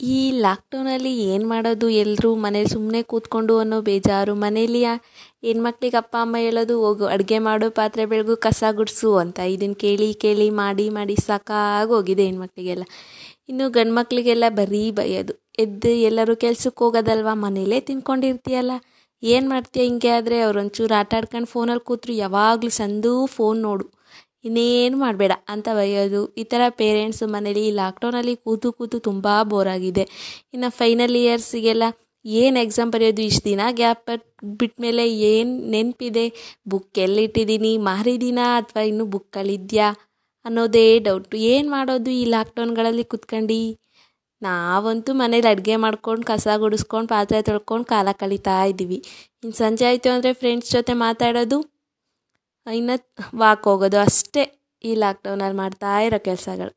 ಈ ಲಾಕ್ಡೌನಲ್ಲಿ ಏನು ಮಾಡೋದು ಎಲ್ಲರೂ ಮನೇಲಿ ಸುಮ್ಮನೆ ಕೂತ್ಕೊಂಡು ಅನ್ನೋ ಬೇಜಾರು. ಮನೇಲಿ ಹೆಣ್ಮಕ್ಳಿಗೆ ಅಪ್ಪ, ಅಮ್ಮ ಹೇಳೋದು, ಹೋಗು, ಅಡುಗೆ ಮಾಡು, ಪಾತ್ರೆ ಬೆಳಗು, ಕಸ ಗುಡಿಸು ಅಂತ. ಇದನ್ನು ಕೇಳಿ ಕೇಳಿ, ಮಾಡಿ ಮಾಡಿ ಸಾಕಾಗೋಗಿದೆ ಹೆಣ್ಮಕ್ಳಿಗೆಲ್ಲ. ಇನ್ನು ಗಂಡು ಮಕ್ಕಳಿಗೆಲ್ಲ ಬರೀ ಬೈಯೋದು. ಎದ್ದು ಎಲ್ಲರೂ ಕೆಲ್ಸಕ್ಕೆ ಹೋಗೋದಲ್ವಾ? ಮನೇಲೇ ತಿನ್ಕೊಂಡಿರ್ತೀಯಲ್ಲ. ಏನು ಮಾಡ್ತೀಯ? ಹಿಂಗೆ ಆದರೆ ಅವ್ರು ಒಂಚೂರು ಆಟ ಆಡ್ಕೊಂಡು ಫೋನಲ್ಲಿ ಕೂತ್ರು ಯಾವಾಗಲೂ ಸಂದೂ ಫೋನ್ ನೋಡು. ಇನ್ನೇನು ಮಾಡಬೇಡ ಅಂತ ಬರೆಯೋದು, ಈ ಥರ ಪೇರೆಂಟ್ಸ್ ಮನೇಲಿ ಈ ಲಾಕ್ಡೌನಲ್ಲಿ ಕೂತು ಕೂತು ತುಂಬ ಬೋರಾಗಿದೆ ಇನ್ನು ಫೈನಲ್ ಇಯರ್ಸಿಗೆಲ್ಲ ಏನು ಎಕ್ಸಾಮ್ ಬರೆಯೋದು, ಇಷ್ಟು ದಿನ ಗ್ಯಾಪ್ ಬಿಟ್ಮೇಲೆ ಏನು ನೆನಪಿದೆ? ಬುಕ್ ಎಲ್ಲಿಟ್ಟಿದ್ದೀನಿ ಮಾರಿದ್ದೀನಾ ಅಥವಾ ಇನ್ನೂ ಬುಕ್ಗಳಿದೆಯಾ ಅನ್ನೋದೇ ಡೌಟು ಏನು ಮಾಡೋದು ಈ ಲಾಕ್ಡೌನ್ಗಳಲ್ಲಿ ಕುತ್ಕೊಂಡು? ನಾವಂತೂ ಮನೇಲಿ ಅಡುಗೆ ಮಾಡ್ಕೊಂಡು, ಕಸ ಗುಡಿಸ್ಕೊಂಡು, ಪಾತ್ರೆ ತೊಳ್ಕೊಂಡು ಕಾಲ ಕಳೀತಾ ಇದ್ದೀವಿ. ಇನ್ನು ಸಂಜೆ ಆಯಿತು ಅಂದರೆ ಫ್ರೆಂಡ್ಸ್ ಜೊತೆ ಮಾತಾಡೋದು ಇನ್ನು ವಾಕ್ ಹೋಗೋದು ಅಷ್ಟೇ ಈ ಲಾಕ್ಡೌನಲ್ಲಿ ಮಾಡ್ತಾ ಇರೋ ಕೆಲಸಗಳು.